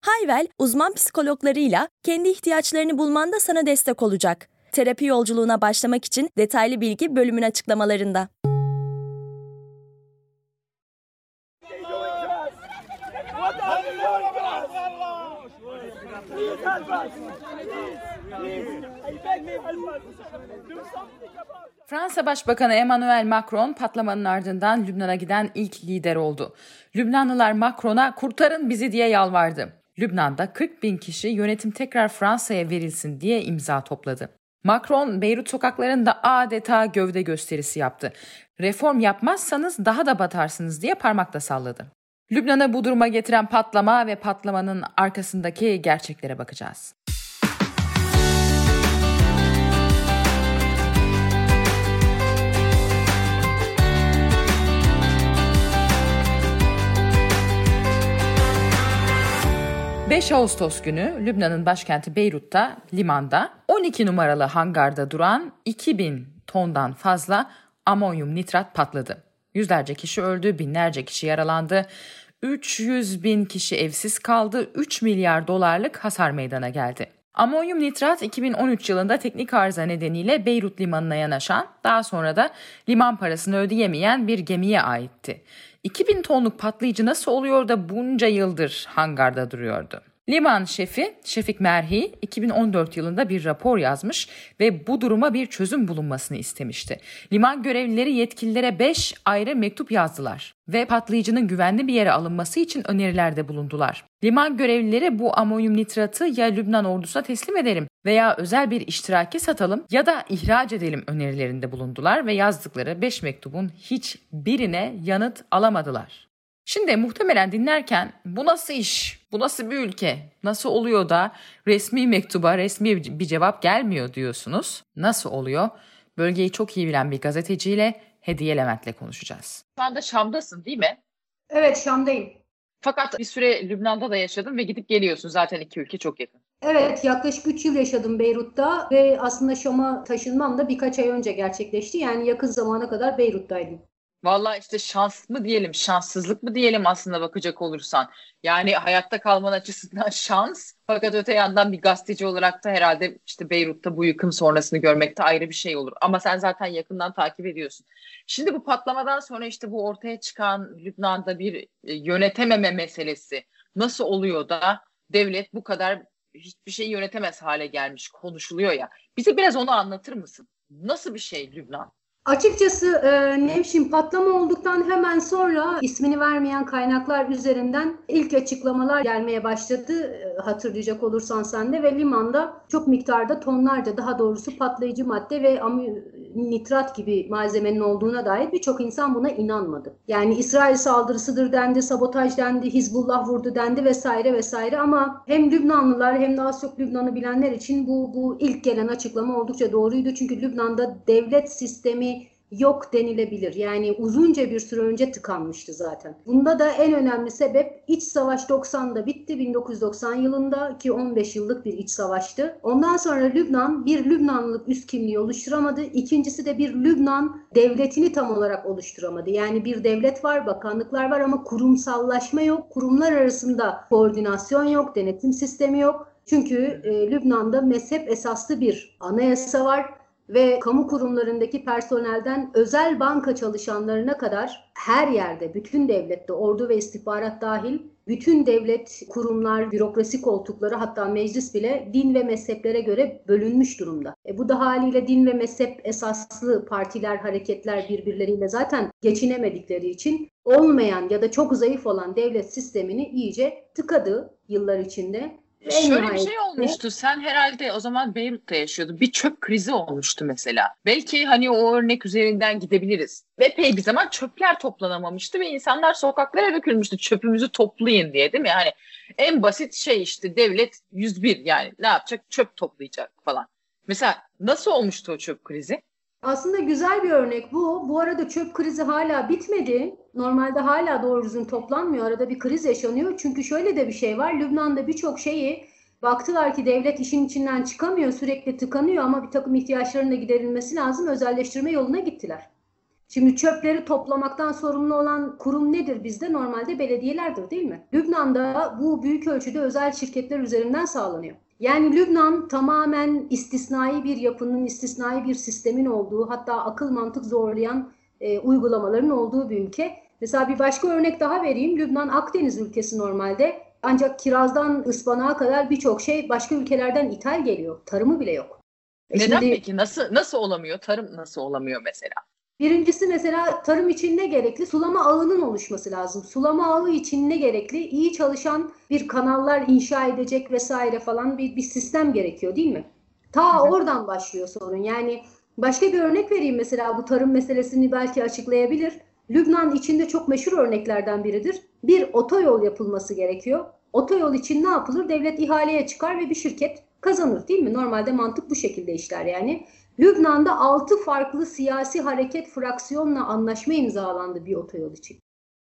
Hayvel, uzman psikologlarıyla kendi ihtiyaçlarını bulmanda sana destek olacak. Terapi yolculuğuna başlamak için detaylı bilgi bölümün açıklamalarında. Fransa Başbakanı Emmanuel Macron patlamanın ardından Lübnan'a giden ilk lider oldu. Lübnanlılar Macron'a kurtarın bizi diye yalvardı. Lübnan'da 40 bin kişi yönetim tekrar Fransa'ya verilsin diye imza topladı. Macron Beyrut sokaklarında adeta gövde gösterisi yaptı. Reform yapmazsanız daha da batarsınız diye parmakla salladı. Lübnan'ı bu duruma getiren patlama ve patlamanın arkasındaki gerçeklere bakacağız. 5 Ağustos günü Lübnan'ın başkenti Beyrut'ta limanda 12 numaralı hangarda duran 2000 tondan fazla amonyum nitrat patladı. Yüzlerce kişi öldü, binlerce kişi yaralandı. 300 bin kişi evsiz kaldı, 3 milyar dolarlık hasar meydana geldi. Amonyum nitrat 2013 yılında teknik arıza nedeniyle Beyrut limanına yanaşan, daha sonra da liman parasını ödeyemeyen bir gemiye aitti. 2000 tonluk patlayıcı nasıl oluyor da bunca yıldır hangarda duruyordu? Liman şefi Şefik Merhi 2014 yılında bir rapor yazmış ve bu duruma bir çözüm bulunmasını istemişti. Liman görevlileri yetkililere 5 ayrı mektup yazdılar ve patlayıcının güvenli bir yere alınması için önerilerde bulundular. Liman görevlileri bu amonyum nitratı ya Lübnan ordusuna teslim edelim veya özel bir iştirake satalım ya da ihraç edelim önerilerinde bulundular ve yazdıkları 5 mektubun hiç birine yanıt alamadılar. Şimdi muhtemelen dinlerken bu nasıl iş, bu nasıl bir ülke, nasıl oluyor da resmi mektuba resmi bir cevap gelmiyor diyorsunuz. Nasıl oluyor? Bölgeyi çok iyi bilen bir gazeteciyle Hediye Levent'le konuşacağız. Şu anda Şam'dasın değil mi? Evet Şam'dayım. Fakat bir süre Lübnan'da da yaşadın ve gidip geliyorsun. Zaten iki ülke çok yakın. Evet yaklaşık 3 yıl yaşadım Beyrut'ta ve aslında Şam'a taşınmam da birkaç ay önce gerçekleşti. Yani yakın zamana kadar Beyrut'taydım. Valla işte şans mı diyelim, şanssızlık mı diyelim aslında bakacak olursan. Yani hayatta kalman açısından şans. Fakat öte yandan bir gazeteci olarak da herhalde işte Beyrut'ta bu yıkım sonrasını görmek de ayrı bir şey olur. Ama sen zaten yakından takip ediyorsun. Şimdi bu patlamadan sonra işte bu ortaya çıkan Lübnan'da bir e, yönetememe meselesi nasıl oluyor da devlet bu kadar hiçbir şeyi yönetemez hale gelmiş konuşuluyor ya. Bize biraz onu anlatır mısın? Nasıl bir şey Lübnan? Açıkçası e, Nevşin patlama olduktan hemen sonra ismini vermeyen kaynaklar üzerinden ilk açıklamalar gelmeye başladı e, hatırlayacak olursan sen de. Ve limanda çok miktarda tonlarca daha doğrusu patlayıcı madde ve nitrat gibi malzemenin olduğuna dair birçok insan buna inanmadı. Yani İsrail saldırısıdır dendi, sabotaj dendi, Hizbullah vurdu dendi vesaire vesaire ama hem Lübnanlılar hem de az çok Lübnan'ı bilenler için bu, bu ilk gelen açıklama oldukça doğruydu. Çünkü Lübnan'da devlet sistemi yok denilebilir. Yani uzunca bir süre önce tıkanmıştı zaten. Bunda da en önemli sebep iç savaş 90'da bitti 1990 yılında ki 15 yıllık bir iç savaştı. Ondan sonra Lübnan bir Lübnanlılık üst kimliği oluşturamadı. İkincisi de bir Lübnan devletini tam olarak oluşturamadı. Yani bir devlet var, bakanlıklar var ama kurumsallaşma yok. Kurumlar arasında koordinasyon yok, denetim sistemi yok. Çünkü e, Lübnan'da mezhep esaslı bir anayasa var ve kamu kurumlarındaki personelden özel banka çalışanlarına kadar her yerde, bütün devlette, ordu ve istihbarat dahil bütün devlet kurumlar, bürokrasi koltukları hatta meclis bile din ve mezheplere göre bölünmüş durumda. E bu da haliyle din ve mezhep esaslı partiler, hareketler birbirleriyle zaten geçinemedikleri için olmayan ya da çok zayıf olan devlet sistemini iyice tıkadı yıllar içinde Şöyle bir şey olmuştu. Sen herhalde o zaman Beyrut'ta yaşıyordun. Bir çöp krizi olmuştu mesela. Belki hani o örnek üzerinden gidebiliriz. Epey bir zaman çöpler toplanamamıştı ve insanlar sokaklara dökülmüştü. Çöpümüzü toplayın diye değil mi? Yani en basit şey işte devlet 101 yani ne yapacak? Çöp toplayacak falan. Mesela Nasıl olmuştu o çöp krizi? Aslında güzel bir örnek bu. Bu arada çöp krizi hala bitmedi. Normalde hala doğru düzgün toplanmıyor. Arada bir kriz yaşanıyor. Çünkü şöyle de bir şey var. Lübnan'da birçok şeyi baktılar ki devlet işin içinden çıkamıyor, sürekli tıkanıyor ama bir takım ihtiyaçların da giderilmesi lazım. Özelleştirme yoluna gittiler. Şimdi çöpleri toplamaktan sorumlu olan kurum nedir bizde? Normalde belediyelerdir değil mi? Lübnan'da bu büyük ölçüde özel şirketler üzerinden sağlanıyor. Yani Lübnan tamamen istisnai bir yapının, istisnai bir sistemin olduğu, hatta akıl mantık zorlayan e, uygulamaların olduğu bir ülke. Mesela bir başka örnek daha vereyim. Lübnan Akdeniz ülkesi normalde. Ancak kirazdan ıspanağa kadar birçok şey başka ülkelerden ithal geliyor. Tarımı bile yok. E Neden Şimdi, peki? Nasıl nasıl olamıyor? Tarım nasıl olamıyor mesela? Birincisi mesela tarım için ne gerekli? Sulama ağının oluşması lazım. Sulama ağı için ne gerekli? İyi çalışan bir kanallar inşa edecek vesaire falan bir, bir sistem gerekiyor değil mi? Ta oradan başlıyor sorun. Yani başka bir örnek vereyim mesela bu tarım meselesini belki açıklayabilir. Lübnan içinde çok meşhur örneklerden biridir. Bir otoyol yapılması gerekiyor. Otoyol için ne yapılır? Devlet ihaleye çıkar ve bir şirket kazanır değil mi? Normalde mantık bu şekilde işler yani. Lübnan'da 6 farklı siyasi hareket fraksiyonla anlaşma imzalandı bir otoyol için.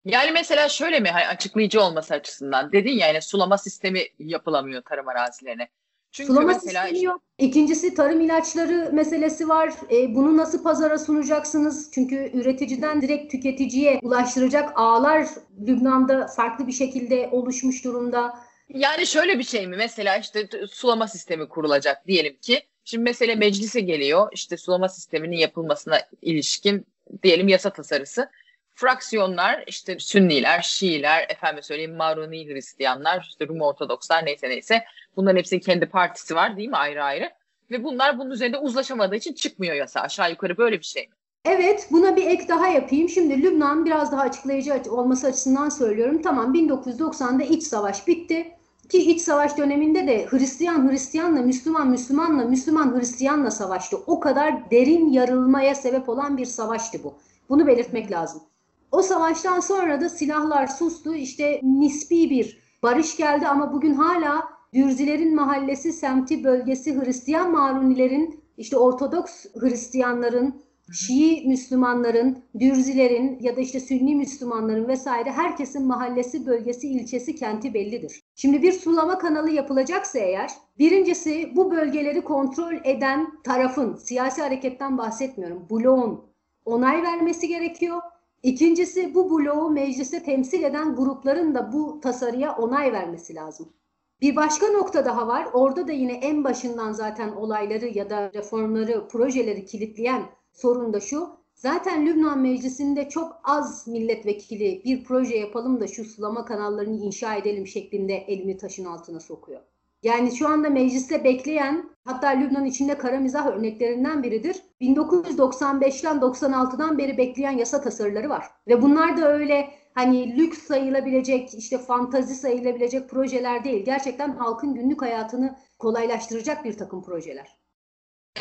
Yani mesela şöyle mi hani açıklayıcı olması açısından dedin ya yani sulama sistemi yapılamıyor tarım arazilerine. Çünkü Sulama mesela sistemi yok. İkincisi tarım ilaçları meselesi var. E, bunu nasıl pazara sunacaksınız? Çünkü üreticiden direkt tüketiciye ulaştıracak ağlar Lübnan'da farklı bir şekilde oluşmuş durumda. Yani şöyle bir şey mi? Mesela işte sulama sistemi kurulacak diyelim ki. Şimdi mesele meclise geliyor. İşte sulama sisteminin yapılmasına ilişkin diyelim yasa tasarısı. Fraksiyonlar işte Sünniler, Şiiler, efendim söyleyeyim Maruni Hristiyanlar, işte Rum Ortodokslar neyse neyse. Bunların hepsinin kendi partisi var değil mi ayrı ayrı? Ve bunlar bunun üzerinde uzlaşamadığı için çıkmıyor yasa. Aşağı yukarı böyle bir şey mi? Evet, buna bir ek daha yapayım. Şimdi Lübnan biraz daha açıklayıcı olması açısından söylüyorum. Tamam 1990'da iç savaş bitti. Ki iç savaş döneminde de Hristiyan Hristiyanla, Müslüman Müslümanla, Müslüman Hristiyanla savaştı. O kadar derin yarılmaya sebep olan bir savaştı bu. Bunu belirtmek lazım. O savaştan sonra da silahlar sustu. İşte nispi bir barış geldi ama bugün hala Dürzilerin mahallesi, semti, bölgesi Hristiyan marunilerin, işte Ortodoks Hristiyanların, Şii Müslümanların, Dürzilerin ya da işte Sünni Müslümanların vesaire herkesin mahallesi, bölgesi, ilçesi, kenti bellidir. Şimdi bir sulama kanalı yapılacaksa eğer birincisi bu bölgeleri kontrol eden tarafın, siyasi hareketten bahsetmiyorum, bloğun onay vermesi gerekiyor. İkincisi bu bloğu mecliste temsil eden grupların da bu tasarıya onay vermesi lazım. Bir başka nokta daha var. Orada da yine en başından zaten olayları ya da reformları, projeleri kilitleyen sorun da şu. Zaten Lübnan Meclisi'nde çok az milletvekili bir proje yapalım da şu sulama kanallarını inşa edelim şeklinde elini taşın altına sokuyor. Yani şu anda mecliste bekleyen hatta Lübnan içinde kara mizah örneklerinden biridir. 1995'ten 96'dan beri bekleyen yasa tasarıları var. Ve bunlar da öyle hani lüks sayılabilecek, işte fantazi sayılabilecek projeler değil. Gerçekten halkın günlük hayatını kolaylaştıracak bir takım projeler.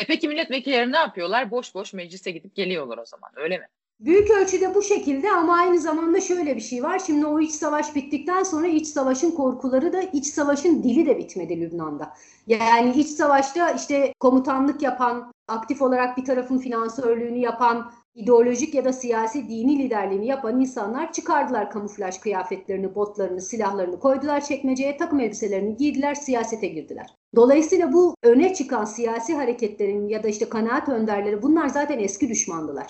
E peki milletvekilleri ne yapıyorlar? Boş boş meclise gidip geliyorlar o zaman öyle mi? Büyük ölçüde bu şekilde ama aynı zamanda şöyle bir şey var. Şimdi o iç savaş bittikten sonra iç savaşın korkuları da iç savaşın dili de bitmedi Lübnan'da. Yani iç savaşta işte komutanlık yapan, aktif olarak bir tarafın finansörlüğünü yapan, ideolojik ya da siyasi dini liderliğini yapan insanlar çıkardılar kamuflaj kıyafetlerini, botlarını, silahlarını koydular çekmeceye, takım elbiselerini giydiler, siyasete girdiler. Dolayısıyla bu öne çıkan siyasi hareketlerin ya da işte kanaat önderleri bunlar zaten eski düşmandılar.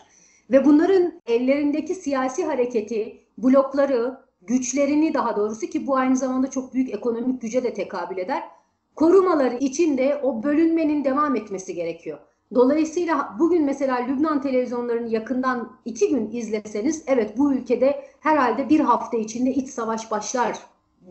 Ve bunların ellerindeki siyasi hareketi, blokları, güçlerini daha doğrusu ki bu aynı zamanda çok büyük ekonomik güce de tekabül eder. Korumaları için de o bölünmenin devam etmesi gerekiyor. Dolayısıyla bugün mesela Lübnan televizyonlarını yakından iki gün izleseniz evet bu ülkede herhalde bir hafta içinde iç savaş başlar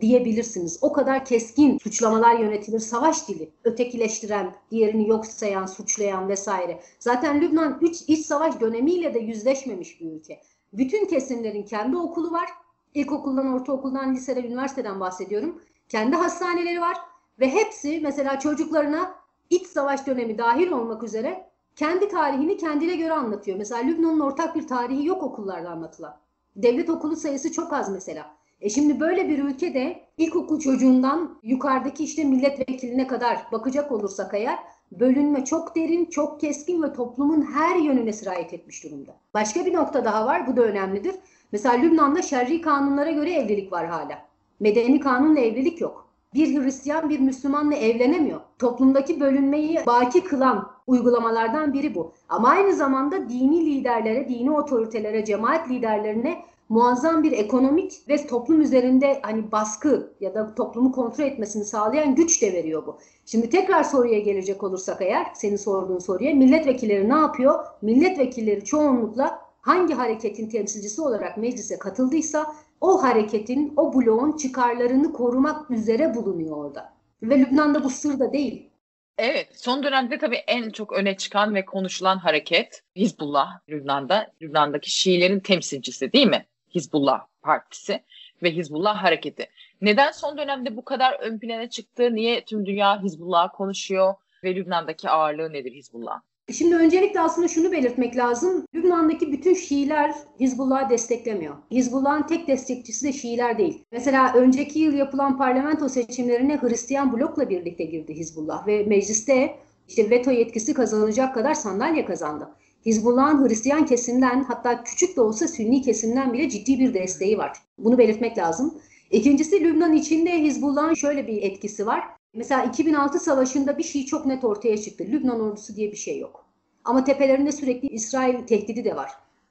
diyebilirsiniz. O kadar keskin suçlamalar yönetilir. Savaş dili, ötekileştiren, diğerini yok sayan, suçlayan vesaire. Zaten Lübnan üç iç savaş dönemiyle de yüzleşmemiş bir ülke. Bütün kesimlerin kendi okulu var. İlkokuldan, ortaokuldan, liseden, üniversiteden bahsediyorum. Kendi hastaneleri var ve hepsi mesela çocuklarına iç savaş dönemi dahil olmak üzere kendi tarihini kendine göre anlatıyor. Mesela Lübnan'ın ortak bir tarihi yok okullarda anlatılan. Devlet okulu sayısı çok az mesela. E şimdi böyle bir ülkede ilkokul çocuğundan yukarıdaki işte milletvekiline kadar bakacak olursak eğer bölünme çok derin, çok keskin ve toplumun her yönüne sirayet etmiş durumda. Başka bir nokta daha var, bu da önemlidir. Mesela Lübnan'da şerri kanunlara göre evlilik var hala. Medeni kanunla evlilik yok. Bir Hristiyan bir Müslümanla evlenemiyor. Toplumdaki bölünmeyi baki kılan uygulamalardan biri bu. Ama aynı zamanda dini liderlere, dini otoritelere, cemaat liderlerine muazzam bir ekonomik ve toplum üzerinde hani baskı ya da toplumu kontrol etmesini sağlayan güç de veriyor bu. Şimdi tekrar soruya gelecek olursak eğer senin sorduğun soruya milletvekilleri ne yapıyor? Milletvekilleri çoğunlukla hangi hareketin temsilcisi olarak meclise katıldıysa o hareketin, o bloğun çıkarlarını korumak üzere bulunuyor orada. Ve Lübnan'da bu sır da değil. Evet, son dönemde tabii en çok öne çıkan ve konuşulan hareket Hizbullah Lübnan'da. Lübnan'daki Şiilerin temsilcisi değil mi? Hizbullah Partisi ve Hizbullah Hareketi. Neden son dönemde bu kadar ön plana çıktı? Niye tüm dünya Hizbullah konuşuyor ve Lübnan'daki ağırlığı nedir Hizbullah? Şimdi öncelikle aslında şunu belirtmek lazım. Lübnan'daki bütün Şiiler Hizbullah'ı desteklemiyor. Hizbullah'ın tek destekçisi de Şiiler değil. Mesela önceki yıl yapılan parlamento seçimlerine Hristiyan blokla birlikte girdi Hizbullah ve mecliste işte veto yetkisi kazanacak kadar sandalye kazandı. Hizbullah'ın Hristiyan kesimden hatta küçük de olsa Sünni kesimden bile ciddi bir desteği var. Bunu belirtmek lazım. İkincisi Lübnan içinde Hizbullah'ın şöyle bir etkisi var. Mesela 2006 savaşında bir şey çok net ortaya çıktı. Lübnan ordusu diye bir şey yok. Ama tepelerinde sürekli İsrail tehdidi de var.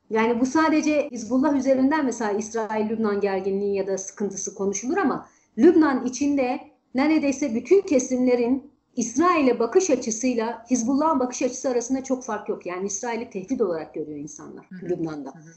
Yani bu sadece Hizbullah üzerinden mesela İsrail-Lübnan gerginliği ya da sıkıntısı konuşulur ama Lübnan içinde neredeyse bütün kesimlerin İsrail'e bakış açısıyla Hizbullah'ın bakış açısı arasında çok fark yok. Yani İsrail'i tehdit olarak görüyor insanlar hı hı. Lübnan'da. Hı hı.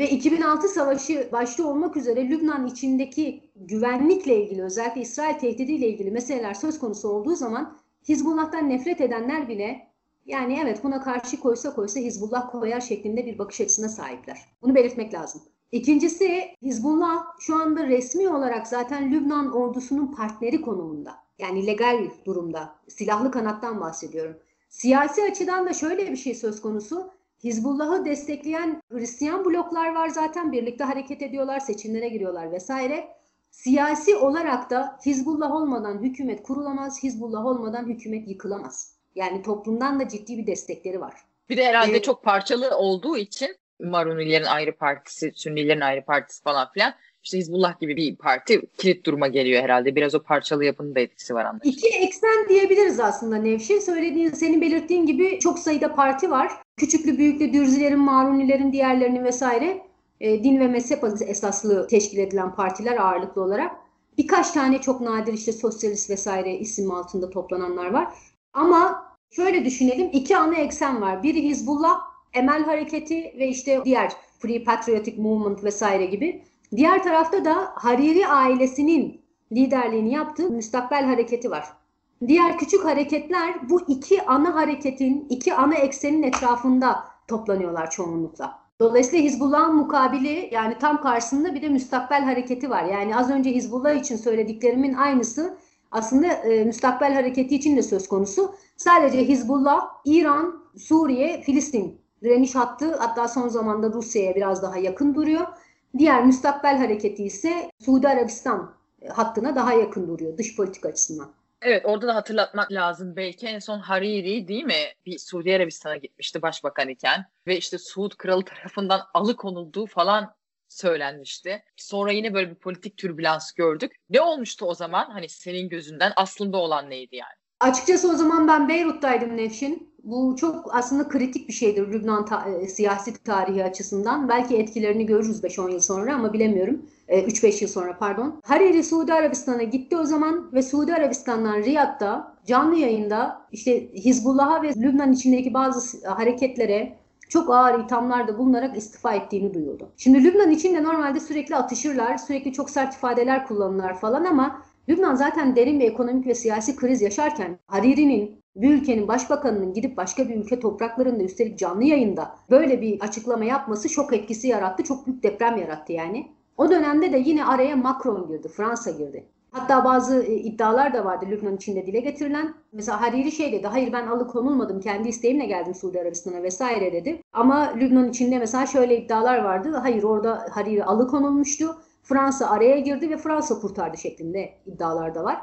Ve 2006 savaşı başta olmak üzere Lübnan içindeki güvenlikle ilgili özellikle İsrail tehdidiyle ilgili meseleler söz konusu olduğu zaman Hizbullah'tan nefret edenler bile yani evet buna karşı koysa koysa Hizbullah koyar şeklinde bir bakış açısına sahipler. Bunu belirtmek lazım. İkincisi Hizbullah şu anda resmi olarak zaten Lübnan ordusunun partneri konumunda. Yani legal durumda. Silahlı kanattan bahsediyorum. Siyasi açıdan da şöyle bir şey söz konusu. Hizbullah'ı destekleyen Hristiyan bloklar var zaten birlikte hareket ediyorlar, seçimlere giriyorlar vesaire. Siyasi olarak da Hizbullah olmadan hükümet kurulamaz, Hizbullah olmadan hükümet yıkılamaz. Yani toplumdan da ciddi bir destekleri var. Bir de herhalde ee, çok parçalı olduğu için Marunilerin ayrı partisi, Sünnilerin ayrı partisi falan filan işte Hizbullah gibi bir parti kilit duruma geliyor herhalde. Biraz o parçalı yapının da etkisi var anlaşılan. İki eksen diyebiliriz aslında Nevşin. Söylediğin, senin belirttiğin gibi çok sayıda parti var. Küçüklü büyüklü Dürzilerin, Marunilerin, diğerlerinin vesaire e, din ve mezhep esaslı teşkil edilen partiler ağırlıklı olarak. Birkaç tane çok nadir işte sosyalist vesaire isim altında toplananlar var. Ama şöyle düşünelim iki ana eksen var. Biri Hizbullah, Emel Hareketi ve işte diğer Free Patriotic Movement vesaire gibi. Diğer tarafta da Hariri ailesinin liderliğini yaptığı müstakbel hareketi var. Diğer küçük hareketler bu iki ana hareketin, iki ana eksenin etrafında toplanıyorlar çoğunlukla. Dolayısıyla Hizbullah'ın mukabili yani tam karşısında bir de müstakbel hareketi var. Yani az önce Hizbullah için söylediklerimin aynısı aslında e, müstakbel hareketi için de söz konusu. Sadece Hizbullah, İran, Suriye, Filistin direniş hattı hatta son zamanda Rusya'ya biraz daha yakın duruyor. Diğer müstakbel hareketi ise Suudi Arabistan hattına daha yakın duruyor dış politik açısından. Evet orada da hatırlatmak lazım. Belki en son Hariri değil mi? Bir Suudi Arabistan'a gitmişti başbakan iken. Ve işte Suud kralı tarafından alıkonulduğu falan söylenmişti. Sonra yine böyle bir politik türbülans gördük. Ne olmuştu o zaman? Hani senin gözünden aslında olan neydi yani? Açıkçası o zaman ben Beyrut'taydım Nevşin. Bu çok aslında kritik bir şeydir Lübnan ta- e, siyasi tarihi açısından. Belki etkilerini görürüz 5-10 yıl sonra ama bilemiyorum. E, 3-5 yıl sonra pardon. Hariri Suudi Arabistan'a gitti o zaman ve Suudi Arabistan'dan Riyad'da canlı yayında işte Hizbullah'a ve Lübnan içindeki bazı hareketlere çok ağır ithamlarda bulunarak istifa ettiğini duyurdu. Şimdi Lübnan içinde normalde sürekli atışırlar, sürekli çok sert ifadeler kullanırlar falan ama Lübnan zaten derin bir ekonomik ve siyasi kriz yaşarken Hariri'nin bir ülkenin başbakanının gidip başka bir ülke topraklarında üstelik canlı yayında böyle bir açıklama yapması şok etkisi yarattı. Çok büyük deprem yarattı yani. O dönemde de yine araya Macron girdi, Fransa girdi. Hatta bazı e, iddialar da vardı Lübnan içinde dile getirilen. Mesela Hariri şey dedi, hayır ben alıkonulmadım, kendi isteğimle geldim Suudi Arabistan'a vesaire dedi. Ama Lübnan içinde mesela şöyle iddialar vardı, hayır orada Hariri alıkonulmuştu. Fransa araya girdi ve Fransa kurtardı şeklinde iddialar da var.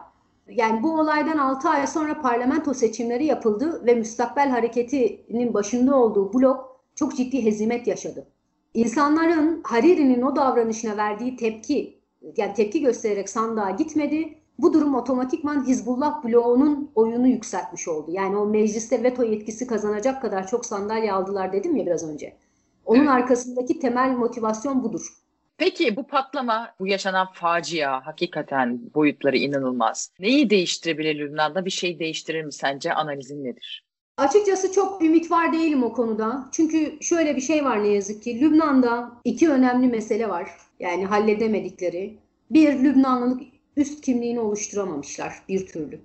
Yani bu olaydan 6 ay sonra parlamento seçimleri yapıldı ve Müstakbel Hareketi'nin başında olduğu blok çok ciddi hezimet yaşadı. İnsanların Hariri'nin o davranışına verdiği tepki, yani tepki göstererek sandığa gitmedi. Bu durum otomatikman Hizbullah bloğunun oyunu yükseltmiş oldu. Yani o mecliste veto yetkisi kazanacak kadar çok sandalye aldılar dedim ya biraz önce. Onun arkasındaki temel motivasyon budur. Peki bu patlama, bu yaşanan facia hakikaten boyutları inanılmaz. Neyi değiştirebilir Lübnan'da? Bir şey değiştirir mi sence? Analizin nedir? Açıkçası çok ümit var değilim o konuda. Çünkü şöyle bir şey var ne yazık ki. Lübnan'da iki önemli mesele var. Yani halledemedikleri. Bir, Lübnanlılık üst kimliğini oluşturamamışlar bir türlü.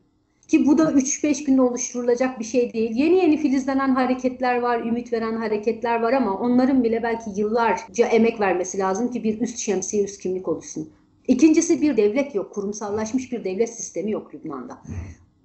Ki bu da 3-5 günde oluşturulacak bir şey değil. Yeni yeni filizlenen hareketler var, ümit veren hareketler var ama onların bile belki yıllarca emek vermesi lazım ki bir üst şemsiye, üst kimlik oluşsun. İkincisi bir devlet yok, kurumsallaşmış bir devlet sistemi yok Lübnan'da.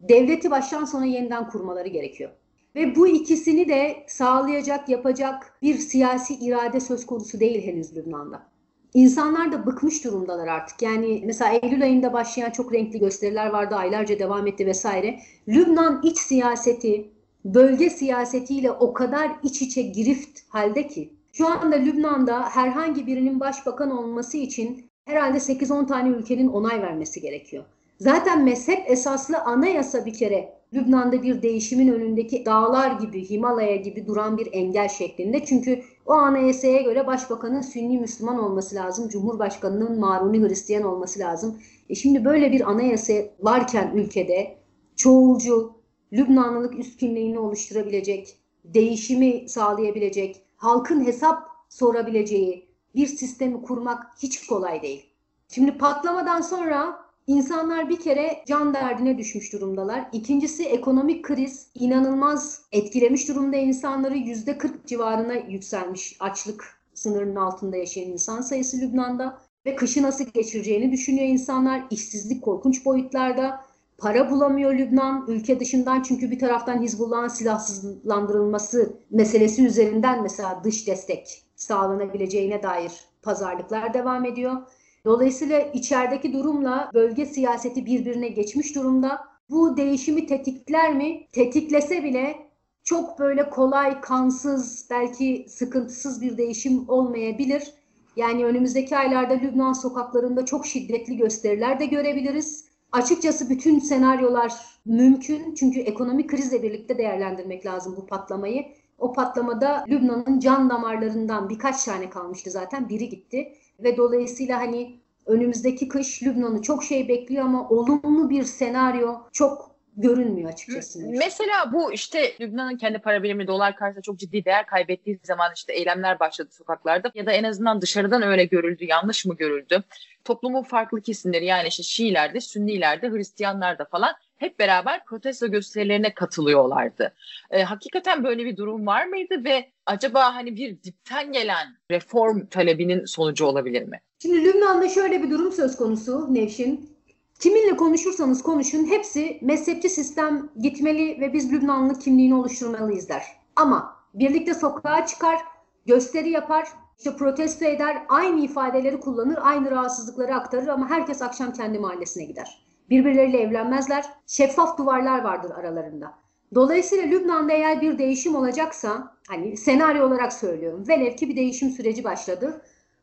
Devleti baştan sona yeniden kurmaları gerekiyor. Ve bu ikisini de sağlayacak, yapacak bir siyasi irade söz konusu değil henüz Lübnan'da. İnsanlar da bıkmış durumdalar artık. Yani mesela Eylül ayında başlayan çok renkli gösteriler vardı, aylarca devam etti vesaire. Lübnan iç siyaseti, bölge siyasetiyle o kadar iç içe girift halde ki şu anda Lübnan'da herhangi birinin başbakan olması için herhalde 8-10 tane ülkenin onay vermesi gerekiyor. Zaten mezhep esaslı anayasa bir kere Lübnan'da bir değişimin önündeki dağlar gibi, Himalaya gibi duran bir engel şeklinde. Çünkü o anayasaya göre başbakanın Sünni Müslüman olması lazım, Cumhurbaşkanının Maruni Hristiyan olması lazım. E şimdi böyle bir anayasa varken ülkede çoğulcu, Lübnanlılık üst kimliğini oluşturabilecek, değişimi sağlayabilecek, halkın hesap sorabileceği bir sistemi kurmak hiç kolay değil. Şimdi patlamadan sonra İnsanlar bir kere can derdine düşmüş durumdalar. İkincisi ekonomik kriz inanılmaz etkilemiş durumda insanları yüzde 40 civarına yükselmiş açlık sınırının altında yaşayan insan sayısı Lübnan'da ve kışı nasıl geçireceğini düşünüyor insanlar. İşsizlik korkunç boyutlarda. Para bulamıyor Lübnan ülke dışından çünkü bir taraftan Hizbullah'ın silahsızlandırılması meselesi üzerinden mesela dış destek sağlanabileceğine dair pazarlıklar devam ediyor. Dolayısıyla içerideki durumla bölge siyaseti birbirine geçmiş durumda. Bu değişimi tetikler mi? Tetiklese bile çok böyle kolay, kansız, belki sıkıntısız bir değişim olmayabilir. Yani önümüzdeki aylarda Lübnan sokaklarında çok şiddetli gösteriler de görebiliriz. Açıkçası bütün senaryolar mümkün çünkü ekonomik krizle birlikte değerlendirmek lazım bu patlamayı. O patlamada Lübnan'ın can damarlarından birkaç tane kalmıştı zaten, biri gitti ve dolayısıyla hani önümüzdeki kış Lübnan'ı çok şey bekliyor ama olumlu bir senaryo çok görünmüyor açıkçası. Mesela bu işte Lübnan'ın kendi para birimi dolar karşısında çok ciddi değer kaybettiği zaman işte eylemler başladı sokaklarda ya da en azından dışarıdan öyle görüldü, yanlış mı görüldü? Toplumun farklı kesimleri yani işte Şiilerde, Sünnilerde, Hristiyanlarda falan hep beraber protesto gösterilerine katılıyorlardı. E, hakikaten böyle bir durum var mıydı ve acaba hani bir dipten gelen reform talebinin sonucu olabilir mi? Şimdi Lübnan'da şöyle bir durum söz konusu Nevşin. Kiminle konuşursanız konuşun hepsi mezhepçi sistem gitmeli ve biz Lübnanlı kimliğini oluşturmalıyız der. Ama birlikte sokağa çıkar, gösteri yapar, işte protesto eder, aynı ifadeleri kullanır, aynı rahatsızlıkları aktarır ama herkes akşam kendi mahallesine gider. Birbirleriyle evlenmezler. Şeffaf duvarlar vardır aralarında. Dolayısıyla Lübnan'da eğer bir değişim olacaksa, hani senaryo olarak söylüyorum, velev ki bir değişim süreci başladı.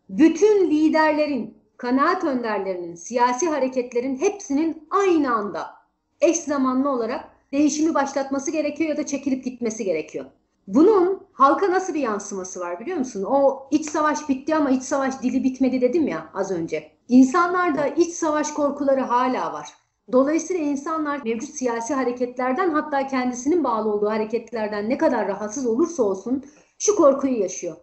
Bütün liderlerin, kanaat önderlerinin, siyasi hareketlerin hepsinin aynı anda eş zamanlı olarak değişimi başlatması gerekiyor ya da çekilip gitmesi gerekiyor. Bunun halka nasıl bir yansıması var biliyor musun? O iç savaş bitti ama iç savaş dili bitmedi dedim ya az önce. İnsanlarda iç savaş korkuları hala var. Dolayısıyla insanlar mevcut siyasi hareketlerden hatta kendisinin bağlı olduğu hareketlerden ne kadar rahatsız olursa olsun şu korkuyu yaşıyor.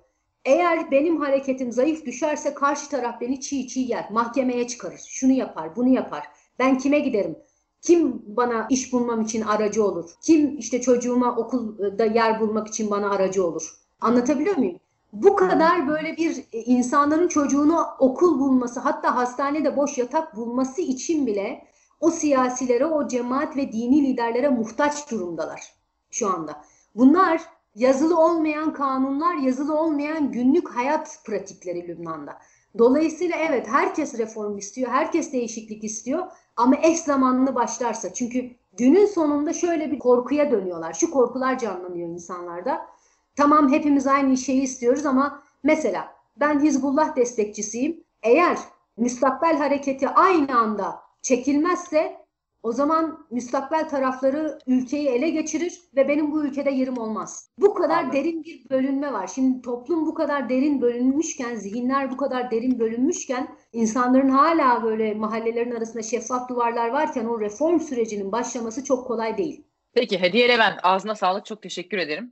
Eğer benim hareketim zayıf düşerse karşı taraf beni çiğ çiğ yer, mahkemeye çıkarır, şunu yapar, bunu yapar. Ben kime giderim? Kim bana iş bulmam için aracı olur? Kim işte çocuğuma okulda yer bulmak için bana aracı olur? Anlatabiliyor muyum? Bu kadar böyle bir e, insanların çocuğunu okul bulması hatta hastanede boş yatak bulması için bile o siyasilere, o cemaat ve dini liderlere muhtaç durumdalar şu anda. Bunlar yazılı olmayan kanunlar, yazılı olmayan günlük hayat pratikleri Lübnan'da. Dolayısıyla evet herkes reform istiyor, herkes değişiklik istiyor ama eş zamanlı başlarsa çünkü günün sonunda şöyle bir korkuya dönüyorlar. Şu korkular canlanıyor insanlarda. Tamam hepimiz aynı şeyi istiyoruz ama mesela ben Hizbullah destekçisiyim. Eğer müstakbel hareketi aynı anda çekilmezse o zaman müstakbel tarafları ülkeyi ele geçirir ve benim bu ülkede yerim olmaz. Bu kadar Anladım. derin bir bölünme var. Şimdi toplum bu kadar derin bölünmüşken, zihinler bu kadar derin bölünmüşken, insanların hala böyle mahallelerin arasında şeffaf duvarlar varken o reform sürecinin başlaması çok kolay değil. Peki Hediye Levent ağzına sağlık çok teşekkür ederim.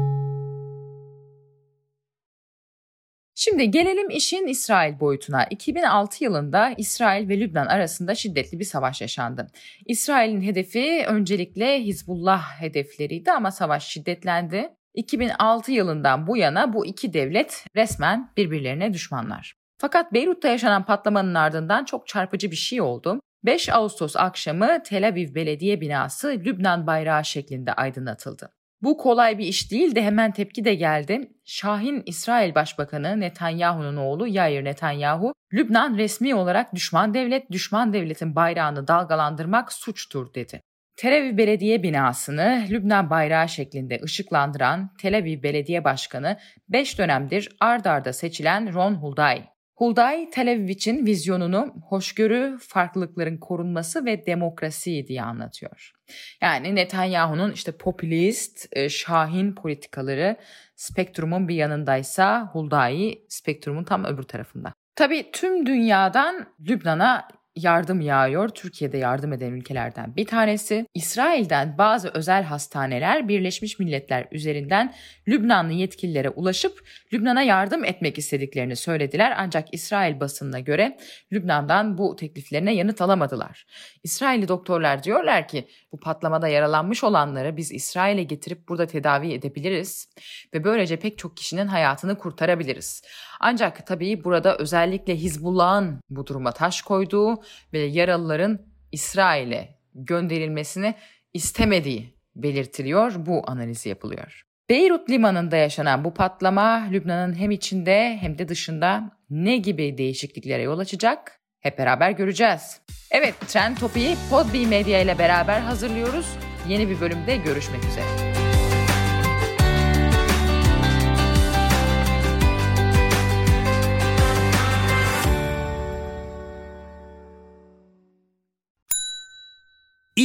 Şimdi gelelim işin İsrail boyutuna. 2006 yılında İsrail ve Lübnan arasında şiddetli bir savaş yaşandı. İsrail'in hedefi öncelikle Hizbullah hedefleriydi ama savaş şiddetlendi. 2006 yılından bu yana bu iki devlet resmen birbirlerine düşmanlar. Fakat Beyrut'ta yaşanan patlamanın ardından çok çarpıcı bir şey oldu. 5 Ağustos akşamı Tel Aviv Belediye binası Lübnan bayrağı şeklinde aydınlatıldı. Bu kolay bir iş değil de hemen tepki de geldi. Şahin İsrail Başbakanı Netanyahu'nun oğlu Yair Netanyahu, Lübnan resmi olarak düşman devlet, düşman devletin bayrağını dalgalandırmak suçtur dedi. Tel Aviv Belediye binasını Lübnan bayrağı şeklinde ışıklandıran Tel Aviv Belediye Başkanı 5 dönemdir ard arda seçilen Ron Hulday. Hulday, için vizyonunu hoşgörü, farklılıkların korunması ve demokrasi diye anlatıyor. Yani Netanyahu'nun işte popülist, e, şahin politikaları spektrumun bir yanındaysa Hulday spektrumun tam öbür tarafında. Tabii tüm dünyadan Lübnan'a yardım yağıyor. Türkiye'de yardım eden ülkelerden bir tanesi. İsrail'den bazı özel hastaneler Birleşmiş Milletler üzerinden Lübnanlı yetkililere ulaşıp Lübnan'a yardım etmek istediklerini söylediler. Ancak İsrail basınına göre Lübnan'dan bu tekliflerine yanıt alamadılar. İsrailli doktorlar diyorlar ki bu patlamada yaralanmış olanları biz İsrail'e getirip burada tedavi edebiliriz ve böylece pek çok kişinin hayatını kurtarabiliriz. Ancak tabii burada özellikle Hizbullah'ın bu duruma taş koyduğu ve yaralıların İsrail'e gönderilmesini istemediği belirtiliyor. Bu analiz yapılıyor. Beyrut limanında yaşanan bu patlama Lübnan'ın hem içinde hem de dışında ne gibi değişikliklere yol açacak? Hep beraber göreceğiz. Evet, Trend Topi'yi Podbi Medya ile beraber hazırlıyoruz. Yeni bir bölümde görüşmek üzere.